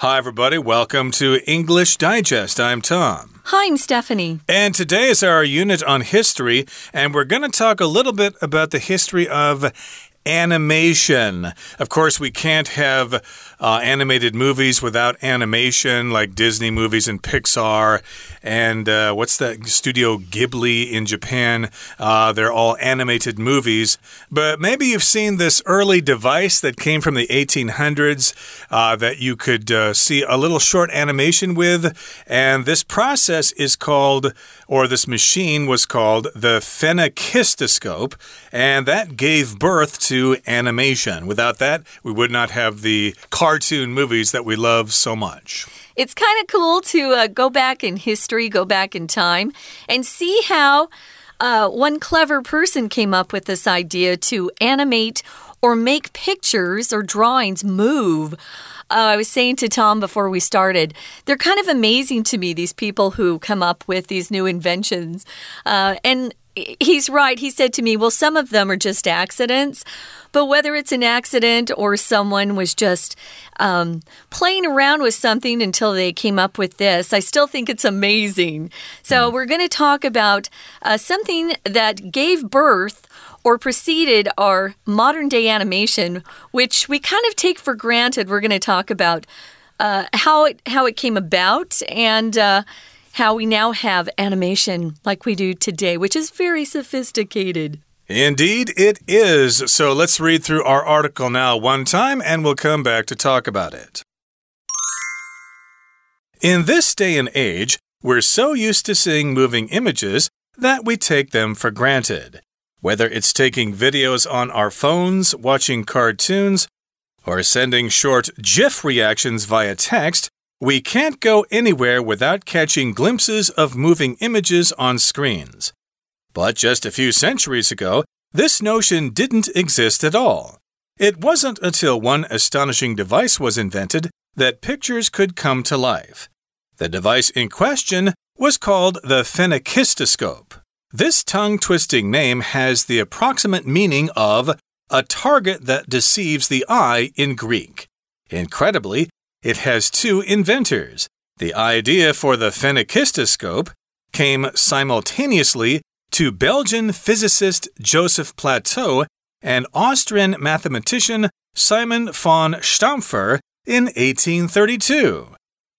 Hi, everybody. Welcome to English Digest. I'm Tom. Hi, I'm Stephanie. And today is our unit on history, and we're going to talk a little bit about the history of animation. Of course, we can't have uh, animated movies without animation, like Disney movies and Pixar. And uh, what's that studio Ghibli in Japan? Uh, they're all animated movies. But maybe you've seen this early device that came from the 1800s uh, that you could uh, see a little short animation with. And this process is called, or this machine was called, the phenakistoscope. And that gave birth to animation. Without that, we would not have the cartoon movies that we love so much. It's kind of cool to uh, go back in history, go back in time, and see how uh, one clever person came up with this idea to animate or make pictures or drawings move. Uh, I was saying to Tom before we started, they're kind of amazing to me, these people who come up with these new inventions. Uh, and he's right. He said to me, Well, some of them are just accidents. But whether it's an accident or someone was just um, playing around with something until they came up with this, I still think it's amazing. So, mm. we're going to talk about uh, something that gave birth or preceded our modern day animation, which we kind of take for granted. We're going to talk about uh, how it how it came about and. Uh, how we now have animation like we do today, which is very sophisticated. Indeed, it is. So let's read through our article now one time and we'll come back to talk about it. In this day and age, we're so used to seeing moving images that we take them for granted. Whether it's taking videos on our phones, watching cartoons, or sending short GIF reactions via text, we can't go anywhere without catching glimpses of moving images on screens. But just a few centuries ago, this notion didn't exist at all. It wasn't until one astonishing device was invented that pictures could come to life. The device in question was called the phenakistoscope. This tongue twisting name has the approximate meaning of a target that deceives the eye in Greek. Incredibly, it has two inventors. The idea for the phenakistoscope came simultaneously to Belgian physicist Joseph Plateau and Austrian mathematician Simon von Stampfer in 1832.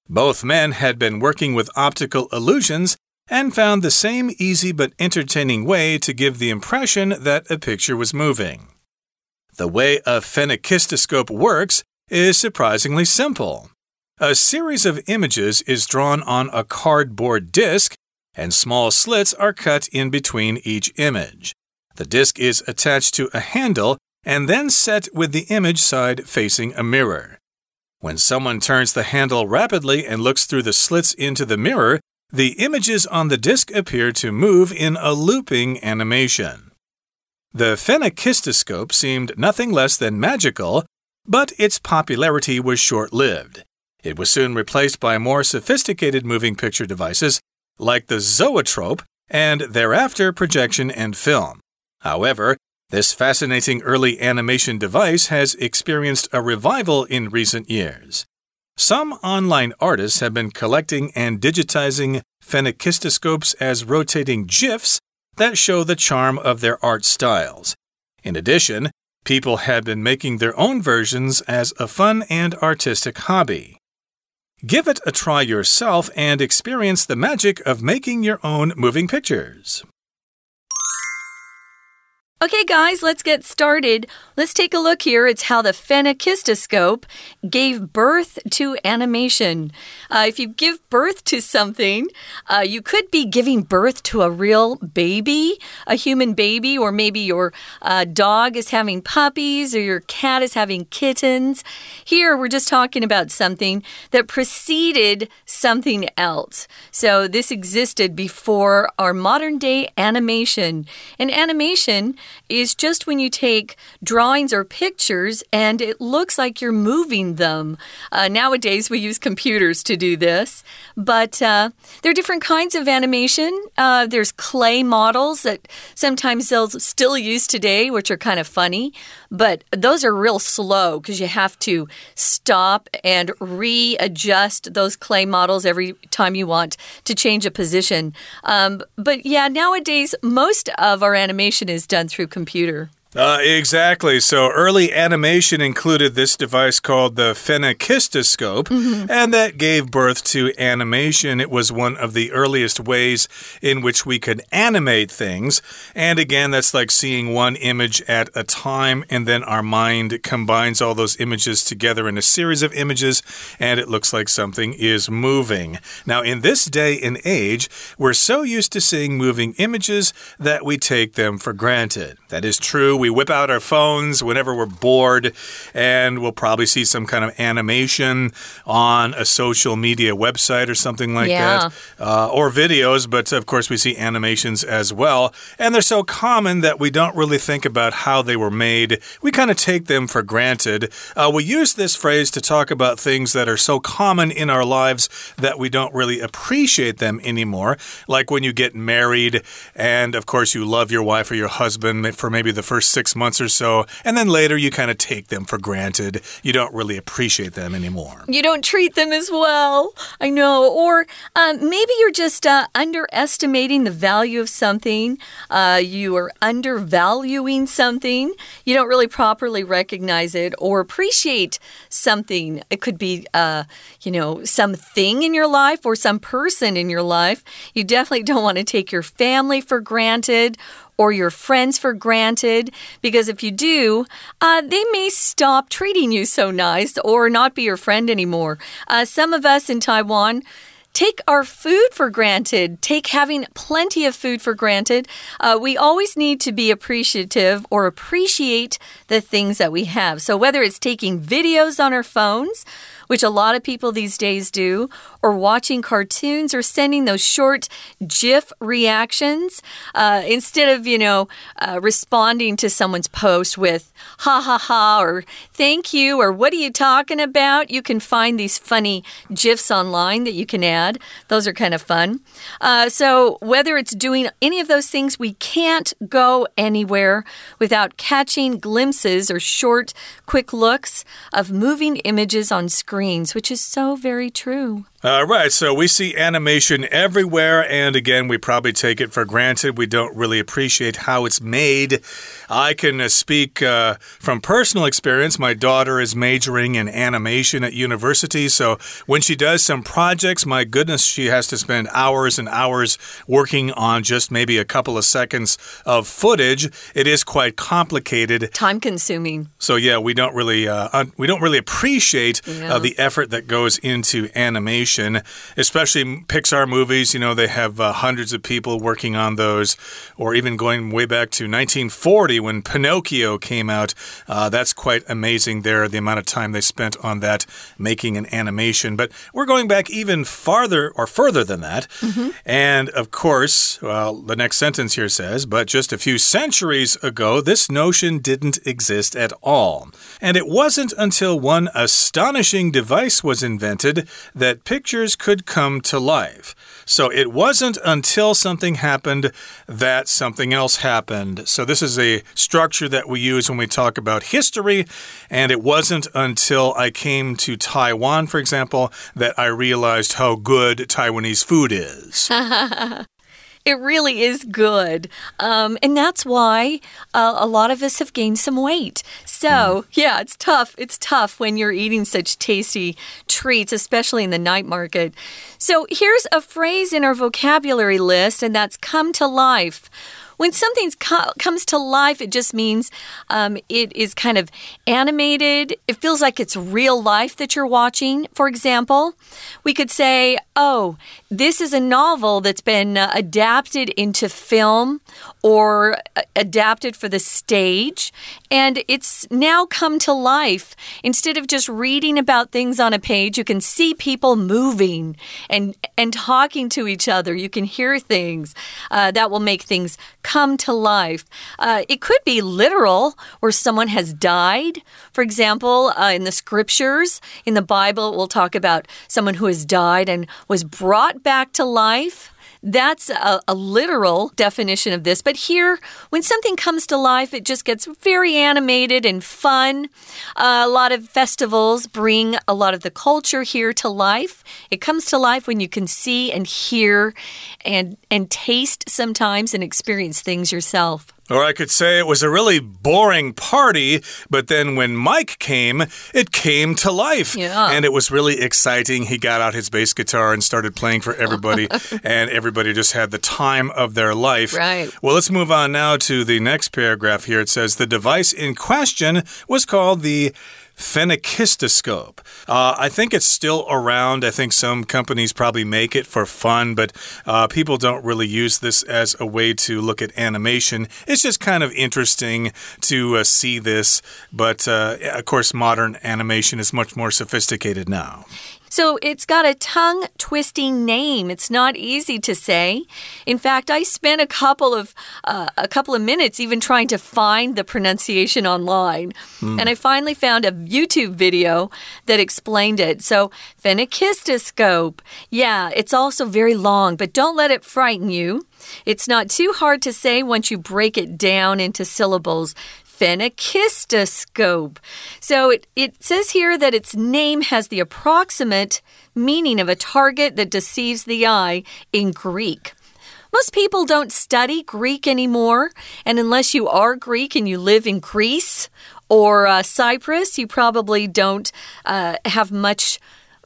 Both men had been working with optical illusions and found the same easy but entertaining way to give the impression that a picture was moving. The way a phenakistoscope works is surprisingly simple. A series of images is drawn on a cardboard disc, and small slits are cut in between each image. The disc is attached to a handle and then set with the image side facing a mirror. When someone turns the handle rapidly and looks through the slits into the mirror, the images on the disc appear to move in a looping animation. The phenakistoscope seemed nothing less than magical but its popularity was short lived. It was soon replaced by more sophisticated moving picture devices like the zoetrope and thereafter projection and film. However, this fascinating early animation device has experienced a revival in recent years. Some online artists have been collecting and digitizing phenakistoscopes as rotating GIFs that show the charm of their art styles. In addition, People had been making their own versions as a fun and artistic hobby. Give it a try yourself and experience the magic of making your own moving pictures. Okay, guys, let's get started. Let's take a look here. It's how the phenakistoscope gave birth to animation. Uh, if you give birth to something, uh, you could be giving birth to a real baby, a human baby, or maybe your uh, dog is having puppies or your cat is having kittens. Here, we're just talking about something that preceded something else. So, this existed before our modern day animation. And animation is just when you take drawings or pictures and it looks like you're moving them. Uh, nowadays, we use computers to do this, but uh, there are different kinds of animation. Uh, there's clay models that sometimes they'll still use today, which are kind of funny, but those are real slow because you have to stop and readjust those clay models every time you want to change a position. Um, but yeah, nowadays, most of our animation is done through computer. Uh, exactly. So early animation included this device called the phenakistoscope, mm -hmm. and that gave birth to animation. It was one of the earliest ways in which we could animate things. And again, that's like seeing one image at a time, and then our mind combines all those images together in a series of images, and it looks like something is moving. Now, in this day and age, we're so used to seeing moving images that we take them for granted. That is true we whip out our phones whenever we're bored, and we'll probably see some kind of animation on a social media website or something like yeah. that, uh, or videos. But of course, we see animations as well, and they're so common that we don't really think about how they were made. We kind of take them for granted. Uh, we use this phrase to talk about things that are so common in our lives that we don't really appreciate them anymore. Like when you get married, and of course, you love your wife or your husband for maybe the first six months or so, and then later you kind of take them for granted. You don't really appreciate them anymore. You don't treat them as well. I know. Or um, maybe you're just uh, underestimating the value of something. Uh, you are undervaluing something. You don't really properly recognize it or appreciate something. It could be, uh, you know, something in your life or some person in your life. You definitely don't want to take your family for granted or your friends for granted because if you do, uh, they may stop treating you so nice or not be your friend anymore. Uh, some of us in Taiwan take our food for granted, take having plenty of food for granted. Uh, we always need to be appreciative or appreciate the things that we have. So, whether it's taking videos on our phones, which a lot of people these days do, or watching cartoons or sending those short GIF reactions uh, instead of, you know, uh, responding to someone's post with ha ha ha or thank you or what are you talking about. You can find these funny GIFs online that you can add. Those are kind of fun. Uh, so, whether it's doing any of those things, we can't go anywhere without catching glimpses or short, quick looks of moving images on screens, which is so very true. All right, so we see animation everywhere, and again, we probably take it for granted. We don't really appreciate how it's made. I can uh, speak uh, from personal experience. My daughter is majoring in animation at university, so when she does some projects, my goodness, she has to spend hours and hours working on just maybe a couple of seconds of footage. It is quite complicated, time consuming. So yeah, we don't really uh, we don't really appreciate uh, yeah. the effort that goes into animation especially Pixar movies. You know, they have uh, hundreds of people working on those, or even going way back to 1940 when Pinocchio came out. Uh, that's quite amazing there, the amount of time they spent on that making an animation. But we're going back even farther or further than that. Mm -hmm. And of course, well, the next sentence here says, but just a few centuries ago, this notion didn't exist at all. And it wasn't until one astonishing device was invented that pictures could come to life. So it wasn't until something happened that something else happened. So this is a structure that we use when we talk about history. And it wasn't until I came to Taiwan, for example, that I realized how good Taiwanese food is. It really is good. Um, and that's why uh, a lot of us have gained some weight. So, mm. yeah, it's tough. It's tough when you're eating such tasty treats, especially in the night market. So, here's a phrase in our vocabulary list, and that's come to life. When something co comes to life, it just means um, it is kind of animated. It feels like it's real life that you're watching. For example, we could say, oh, this is a novel that's been uh, adapted into film or uh, adapted for the stage, and it's now come to life. Instead of just reading about things on a page, you can see people moving and, and talking to each other. You can hear things uh, that will make things come to life. Uh, it could be literal, where someone has died. For example, uh, in the scriptures, in the Bible, we'll talk about someone who has died and was brought back to life. That's a, a, literal definition of this. But here, when something comes to life, it just gets very animated and fun. Uh, a lot of festivals bring a lot of the culture here to life. It comes to life when you can see and hear and, and taste sometimes and experience things yourself. Or I could say it was a really boring party, but then when Mike came, it came to life. Yeah. And it was really exciting. He got out his bass guitar and started playing for everybody, and everybody just had the time of their life. Right. Well, let's move on now to the next paragraph here. It says the device in question was called the phenakistoscope. Uh, I think it's still around. I think some companies probably make it for fun, but uh, people don't really use this as a way to look at animation. It's just kind of interesting to uh, see this, but uh, of course, modern animation is much more sophisticated now. So it's got a tongue twisting name. It's not easy to say. In fact, I spent a couple of uh, a couple of minutes even trying to find the pronunciation online, mm. and I finally found a YouTube video that explained it. So phenakistoscope. Yeah, it's also very long, but don't let it frighten you. It's not too hard to say once you break it down into syllables phenakistoscope. So it, it says here that its name has the approximate meaning of a target that deceives the eye in Greek. Most people don't study Greek anymore, and unless you are Greek and you live in Greece or uh, Cyprus, you probably don't uh, have much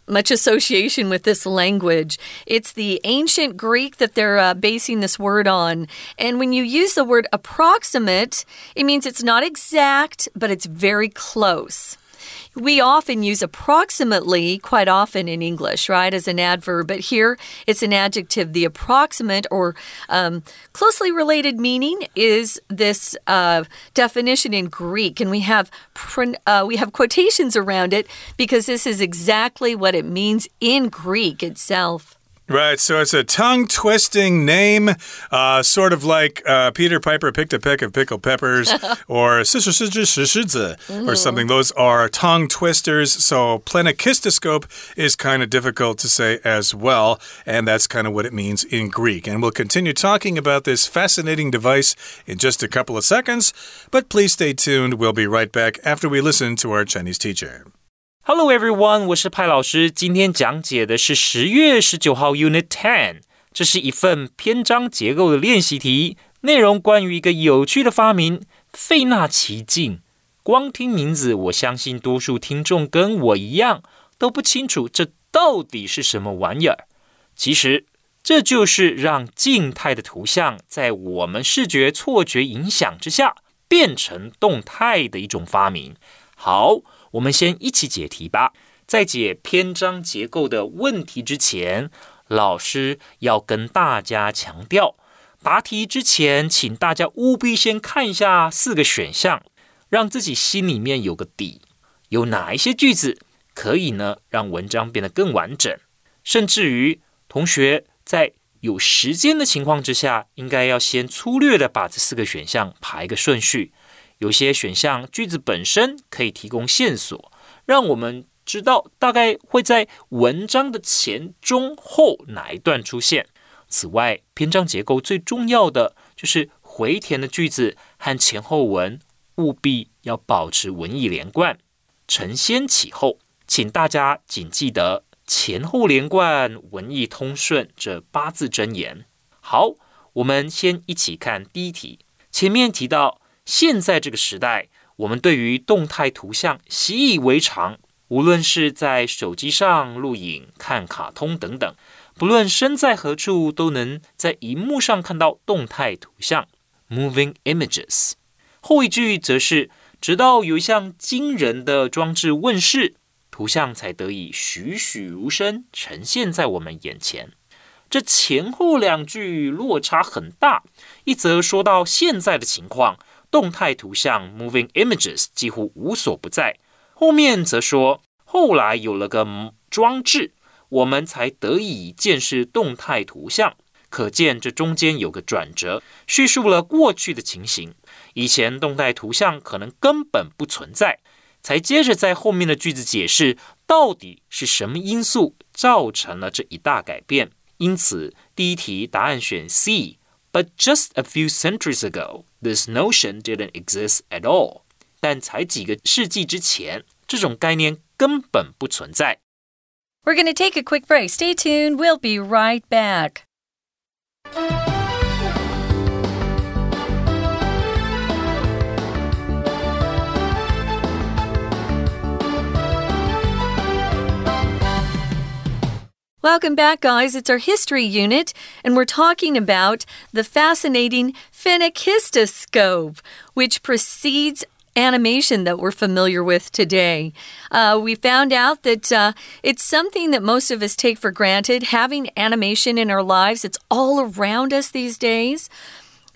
much association with this language. It's the ancient Greek that they're uh, basing this word on. And when you use the word approximate, it means it's not exact, but it's very close. We often use approximately quite often in English, right, as an adverb, but here it's an adjective. The approximate or um, closely related meaning is this uh, definition in Greek, and we have uh, we have quotations around it because this is exactly what it means in Greek itself. Right, so it's a tongue twisting name, uh, sort of like uh, Peter Piper picked a peck of pickled peppers or sister sister shishidza or something. Those are tongue twisters. So phenakistoscope is kind of difficult to say as well, and that's kind of what it means in Greek. And we'll continue talking about this fascinating device in just a couple of seconds, but please stay tuned. We'll be right back after we listen to our Chinese teacher. Hello everyone，我是派老师。今天讲解的是十月十九号 Unit Ten，这是一份篇章结构的练习题，内容关于一个有趣的发明——费纳奇镜。光听名字，我相信多数听众跟我一样都不清楚这到底是什么玩意儿。其实，这就是让静态的图像在我们视觉错觉影响之下变成动态的一种发明。好。我们先一起解题吧。在解篇章结构的问题之前，老师要跟大家强调，答题之前，请大家务必先看一下四个选项，让自己心里面有个底，有哪一些句子可以呢让文章变得更完整。甚至于，同学在有时间的情况之下，应该要先粗略的把这四个选项排个顺序。有些选项句子本身可以提供线索，让我们知道大概会在文章的前、中、后哪一段出现。此外，篇章结构最重要的就是回填的句子和前后文务必要保持文艺连贯、承先启后。请大家谨记得前后连贯、文艺通顺这八字真言。好，我们先一起看第一题。前面提到。现在这个时代，我们对于动态图像习以为常，无论是在手机上录影、看卡通等等，不论身在何处，都能在荧幕上看到动态图像 （moving images）。后一句则是，直到有一项惊人的装置问世，图像才得以栩栩如生呈现在我们眼前。这前后两句落差很大，一则说到现在的情况。动态图像 （moving images） 几乎无所不在。后面则说，后来有了个装置，我们才得以见识动态图像。可见这中间有个转折，叙述了过去的情形。以前动态图像可能根本不存在，才接着在后面的句子解释到底是什么因素造成了这一大改变。因此，第一题答案选 C。But just a few centuries ago, this notion didn't exist at all. 但才几个世纪之前，这种概念根本不存在。We're going to take a quick break. Stay tuned. We'll be right back. Welcome back, guys. It's our history unit, and we're talking about the fascinating phenakistoscope, which precedes animation that we're familiar with today. Uh, we found out that uh, it's something that most of us take for granted. Having animation in our lives, it's all around us these days.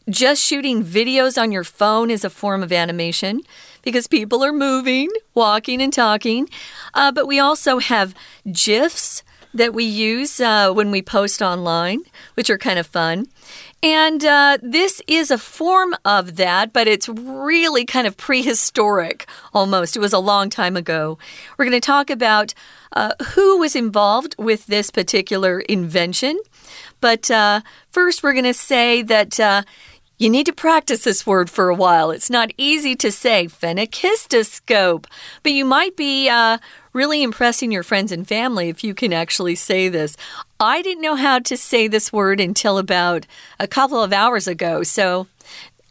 Just shooting videos on your phone is a form of animation because people are moving, walking, and talking. Uh, but we also have GIFs that we use uh, when we post online, which are kind of fun. And uh, this is a form of that, but it's really kind of prehistoric almost. It was a long time ago. We're going to talk about uh, who was involved with this particular invention. But uh, first, we're going to say that uh, you need to practice this word for a while. It's not easy to say phenakistoscope, but you might be uh, really impressing your friends and family if you can actually say this. I didn't know how to say this word until about a couple of hours ago, so.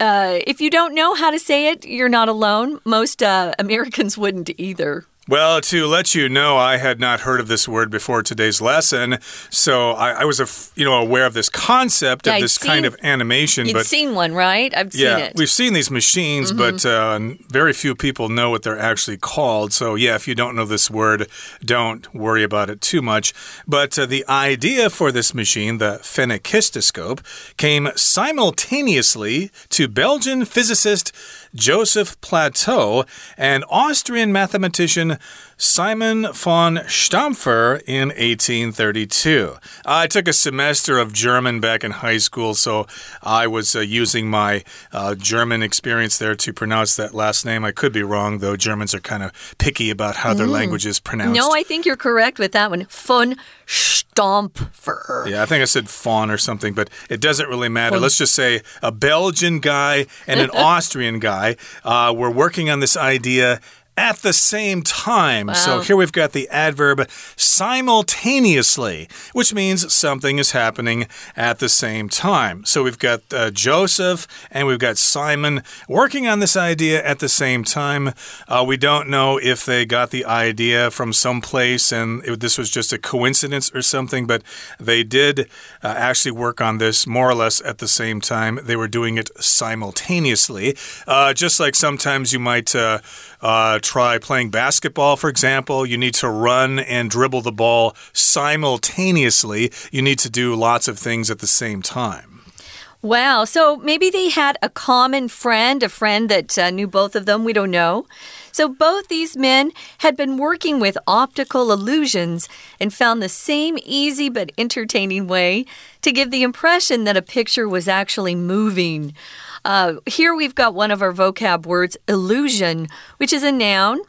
Uh, if you don't know how to say it, you're not alone. Most uh, Americans wouldn't either. Well, to let you know, I had not heard of this word before today's lesson, so I, I was, a, you know, aware of this concept yeah, of this seen, kind of animation. But seen one, right? I've yeah, seen it. we've seen these machines, mm -hmm. but uh, very few people know what they're actually called. So yeah, if you don't know this word, don't worry about it too much. But uh, the idea for this machine, the phenakistoscope, came simultaneously to Belgian physicist. Joseph Plateau, and Austrian mathematician Simon von Stampfer in 1832. I took a semester of German back in high school, so I was uh, using my uh, German experience there to pronounce that last name. I could be wrong, though. Germans are kind of picky about how their mm. language is pronounced. No, I think you're correct with that one. Von Stampfer. Yeah, I think I said fawn or something, but it doesn't really matter. Let's just say a Belgian guy and an Austrian guy uh, were working on this idea at the same time. Wow. So here we've got the adverb simultaneously, which means something is happening at the same time. So we've got uh, Joseph and we've got Simon working on this idea at the same time. Uh, we don't know if they got the idea from someplace and it, this was just a coincidence or something, but they did uh, actually work on this more or less at the same time. They were doing it simultaneously, uh, just like sometimes you might uh, try playing basketball, for example. You need to run and dribble the ball simultaneously. You need to do lots of things at the same time. Wow. So maybe they had a common friend, a friend that uh, knew both of them. We don't know. So both these men had been working with optical illusions and found the same easy but entertaining way to give the impression that a picture was actually moving. Uh, here we've got one of our vocab words, illusion, which is a noun.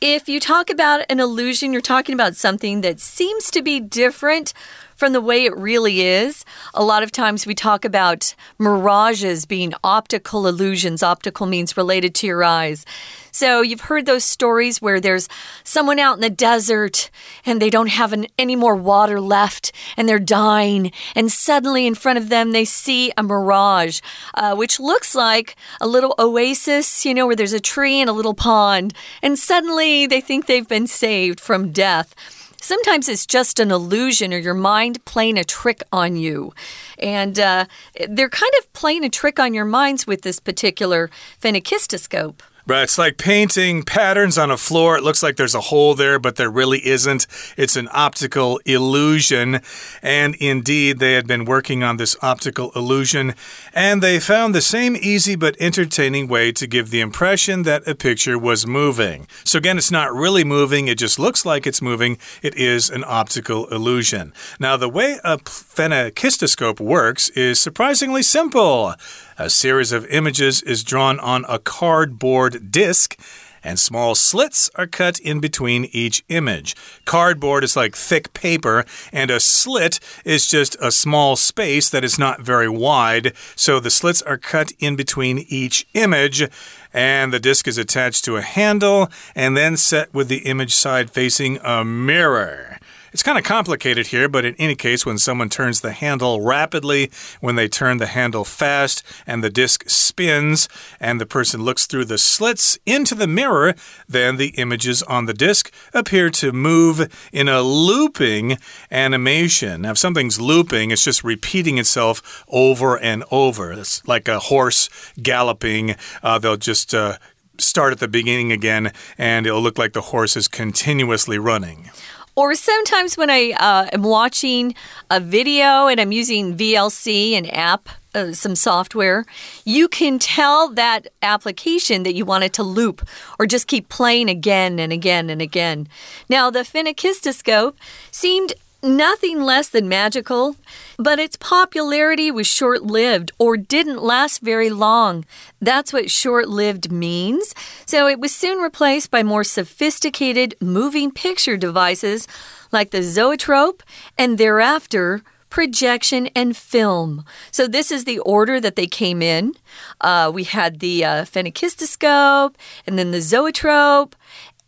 If you talk about an illusion, you're talking about something that seems to be different from the way it really is. A lot of times we talk about mirages being optical illusions. Optical means related to your eyes. So you've heard those stories where there's someone out in the desert and they don't have an, any more water left and they're dying. And suddenly in front of them, they see a mirage, uh, which looks like a little oasis, you know, where there's a tree and a little pond. And suddenly they think they've been saved from death. Sometimes it's just an illusion or your mind playing a trick on you. And uh, they're kind of playing a trick on your minds with this particular phenakistoscope. Right, it's like painting patterns on a floor. It looks like there's a hole there, but there really isn't. It's an optical illusion. And indeed, they had been working on this optical illusion, and they found the same easy but entertaining way to give the impression that a picture was moving. So, again, it's not really moving, it just looks like it's moving. It is an optical illusion. Now, the way a phenakistoscope works is surprisingly simple. A series of images is drawn on a cardboard disc and small slits are cut in between each image. Cardboard is like thick paper, and a slit is just a small space that is not very wide. So the slits are cut in between each image, and the disc is attached to a handle and then set with the image side facing a mirror. It's kind of complicated here, but in any case, when someone turns the handle rapidly, when they turn the handle fast, and the disc spins, and the person looks through the slits into the mirror, then the images on the disc appear to move in a looping animation. Now, if something's looping, it's just repeating itself over and over. It's like a horse galloping. Uh, they'll just uh, start at the beginning again, and it'll look like the horse is continuously running. Or sometimes when I uh, am watching a video and I'm using VLC, an app, uh, some software, you can tell that application that you want it to loop or just keep playing again and again and again. Now, the phenakistoscope seemed nothing less than magical, but its popularity was short lived or didn't last very long. That's what short lived means. So it was soon replaced by more sophisticated moving picture devices like the zoetrope and thereafter projection and film. So this is the order that they came in. Uh, we had the uh, phenakistoscope and then the zoetrope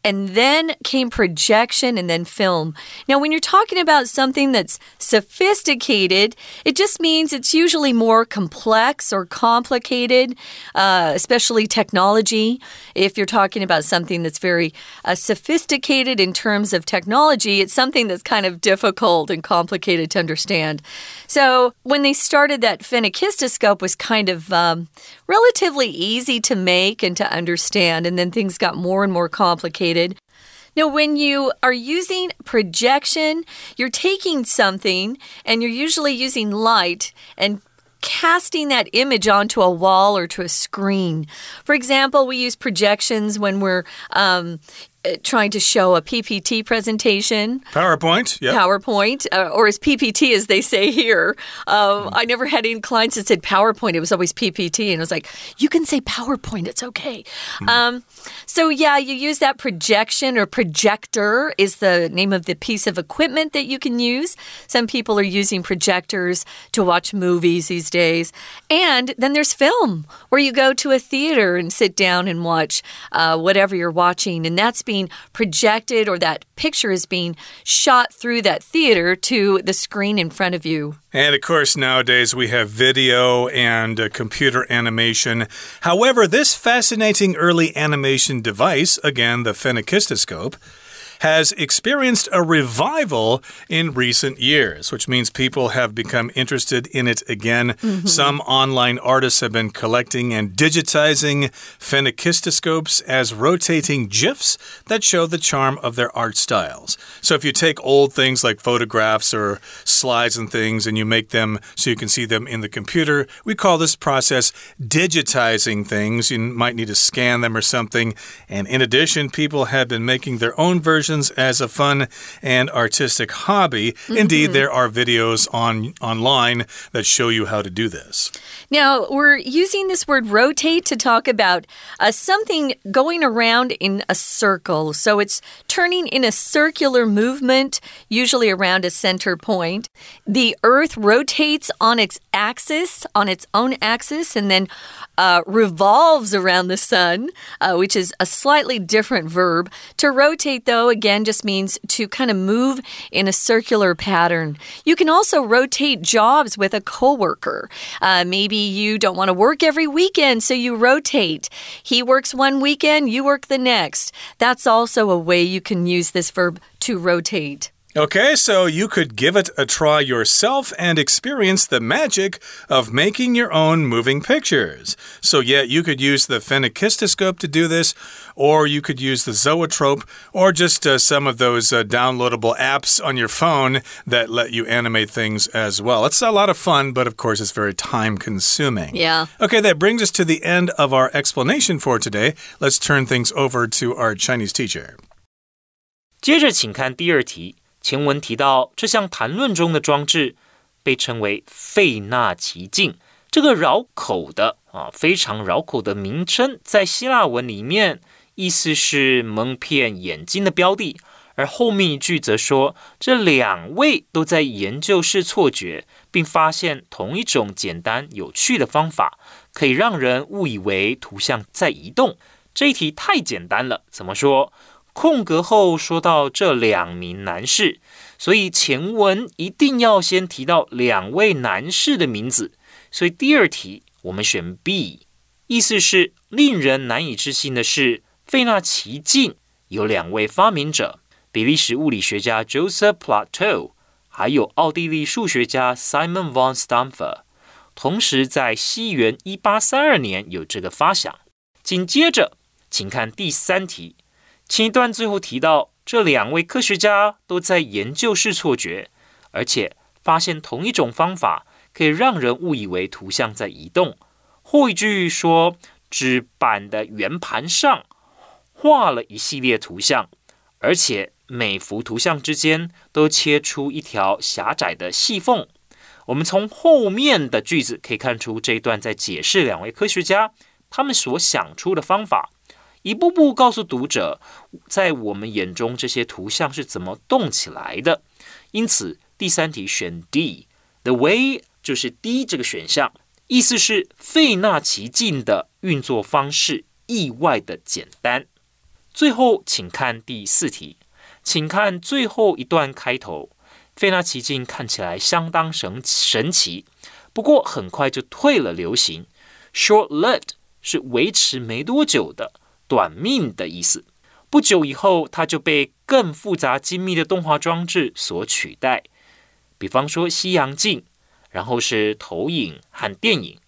and then came projection and then film. Now, when you're talking about something that's sophisticated, it just means it's usually more complex or complicated, uh, especially technology. If you're talking about something that's very uh, sophisticated in terms of technology, it's something that's kind of difficult and complicated to understand. So, when they started that phenakistoscope was kind of um, relatively easy to make and to understand, and then things got more and more complicated. Now, when you are using projection, you're taking something and you're usually using light and casting that image onto a wall or to a screen. For example, we use projections when we're um, trying to show a PPT presentation. PowerPoint, yeah. PowerPoint, uh, or as PPT as they say here. Um, mm. I never had any clients that said PowerPoint. It was always PPT. And I was like, you can say PowerPoint, it's okay. Mm. Um, so, yeah, you use that projection or projector is the name of the piece of equipment that you can use. Some people are using projectors to watch movies these days. And then there's film, where you go to a theater and sit down and watch uh, whatever you're watching. And that's being projected or that picture is being shot through that theater to the screen in front of you. And of course, nowadays we have video and uh, computer animation. However, this fascinating early animation device, again, the phenakistoscope, has experienced a revival in recent years, which means people have become interested in it again. Mm -hmm. Some online artists have been collecting and digitizing phenakistoscopes as rotating GIFs that show the charm of their art styles. So if you take old things like photographs or slides and things and you make them so you can see them in the computer, we call this process digitizing things. You might need to scan them or something. And in addition, people have been making their own versions as a fun and artistic hobby. Mm -hmm. Indeed, there are videos on online that show you how to do this. Now, we're using this word rotate to talk about uh, something going around in a circle. So it's turning in a circular movement, usually around a center point. The Earth rotates on its axis, on its own axis, and then uh, revolves around the sun, uh, which is a slightly different verb. To rotate, though, again, just means to kind of move in a circular pattern. You can also rotate jobs with a coworker. Uh, maybe you don't want to work every weekend, so you rotate. He works one weekend, you work the next. That's also a way you can use this verb to rotate. Okay, so you could give it a try yourself and experience the magic of making your own moving pictures. So, yeah, you could use the phenakistoscope to do this, or you could use the zoetrope, or just uh, some of those uh, downloadable apps on your phone that let you animate things as well. It's a lot of fun, but of course, it's very time consuming. Yeah. Okay, that brings us to the end of our explanation for today. Let's turn things over to our Chinese teacher. 接着，请看第二题。 前文提到，这项谈论中的装置被称为费纳奇镜。这个绕口的啊，非常绕口的名称，在希腊文里面意思是蒙骗眼睛的标的。而后面一句则说，这两位都在研究是错觉，并发现同一种简单有趣的方法，可以让人误以为图像在移动。这一题太简单了，怎么说？空格后说到这两名男士，所以前文一定要先提到两位男士的名字。所以第二题我们选 B，意思是令人难以置信的是，费纳奇镜有两位发明者：比利时物理学家 Joseph Plateau，还有奥地利数学家 Simon von Stamfer，同时在西元一八三二年有这个发想。紧接着，请看第三题。前一段最后提到，这两位科学家都在研究视错觉，而且发现同一种方法可以让人误以为图像在移动。后一句说，纸板的圆盘上画了一系列图像，而且每幅图像之间都切出一条狭窄的细缝。我们从后面的句子可以看出，这一段在解释两位科学家他们所想出的方法。一步步告诉读者，在我们眼中这些图像是怎么动起来的。因此，第三题选 D，the way 就是 D 这个选项，意思是费纳奇镜的运作方式意外的简单。最后，请看第四题，请看最后一段开头，费纳奇镜看起来相当神神奇，不过很快就退了流行。Short-lived 是维持没多久的。短命的意思。不久以后，它就被更复杂精密的动画装置所取代，比方说西洋镜，然后是投影和电影。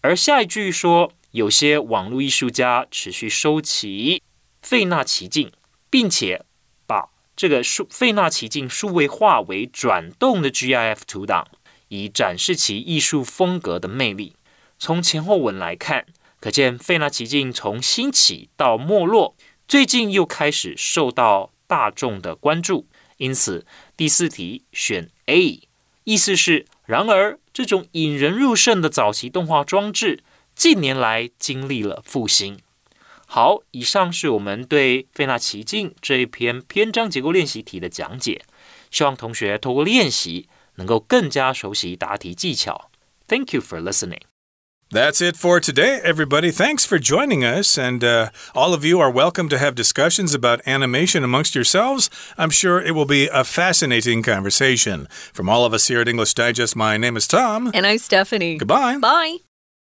而下一句说，有些网络艺术家持续收集费纳奇镜，并且把这个数费纳奇镜数位化为转动的 GIF 图档，以展示其艺术风格的魅力。从前后文来看。可见费纳奇镜从兴起到没落，最近又开始受到大众的关注。因此，第四题选 A，意思是：然而，这种引人入胜的早期动画装置近年来经历了复兴。好，以上是我们对费纳奇镜这一篇篇章结构练习题的讲解。希望同学透过练习，能够更加熟悉答题技巧。Thank you for listening. That's it for today, everybody. Thanks for joining us. And uh, all of you are welcome to have discussions about animation amongst yourselves. I'm sure it will be a fascinating conversation. From all of us here at English Digest, my name is Tom. And I'm Stephanie. Goodbye. Bye.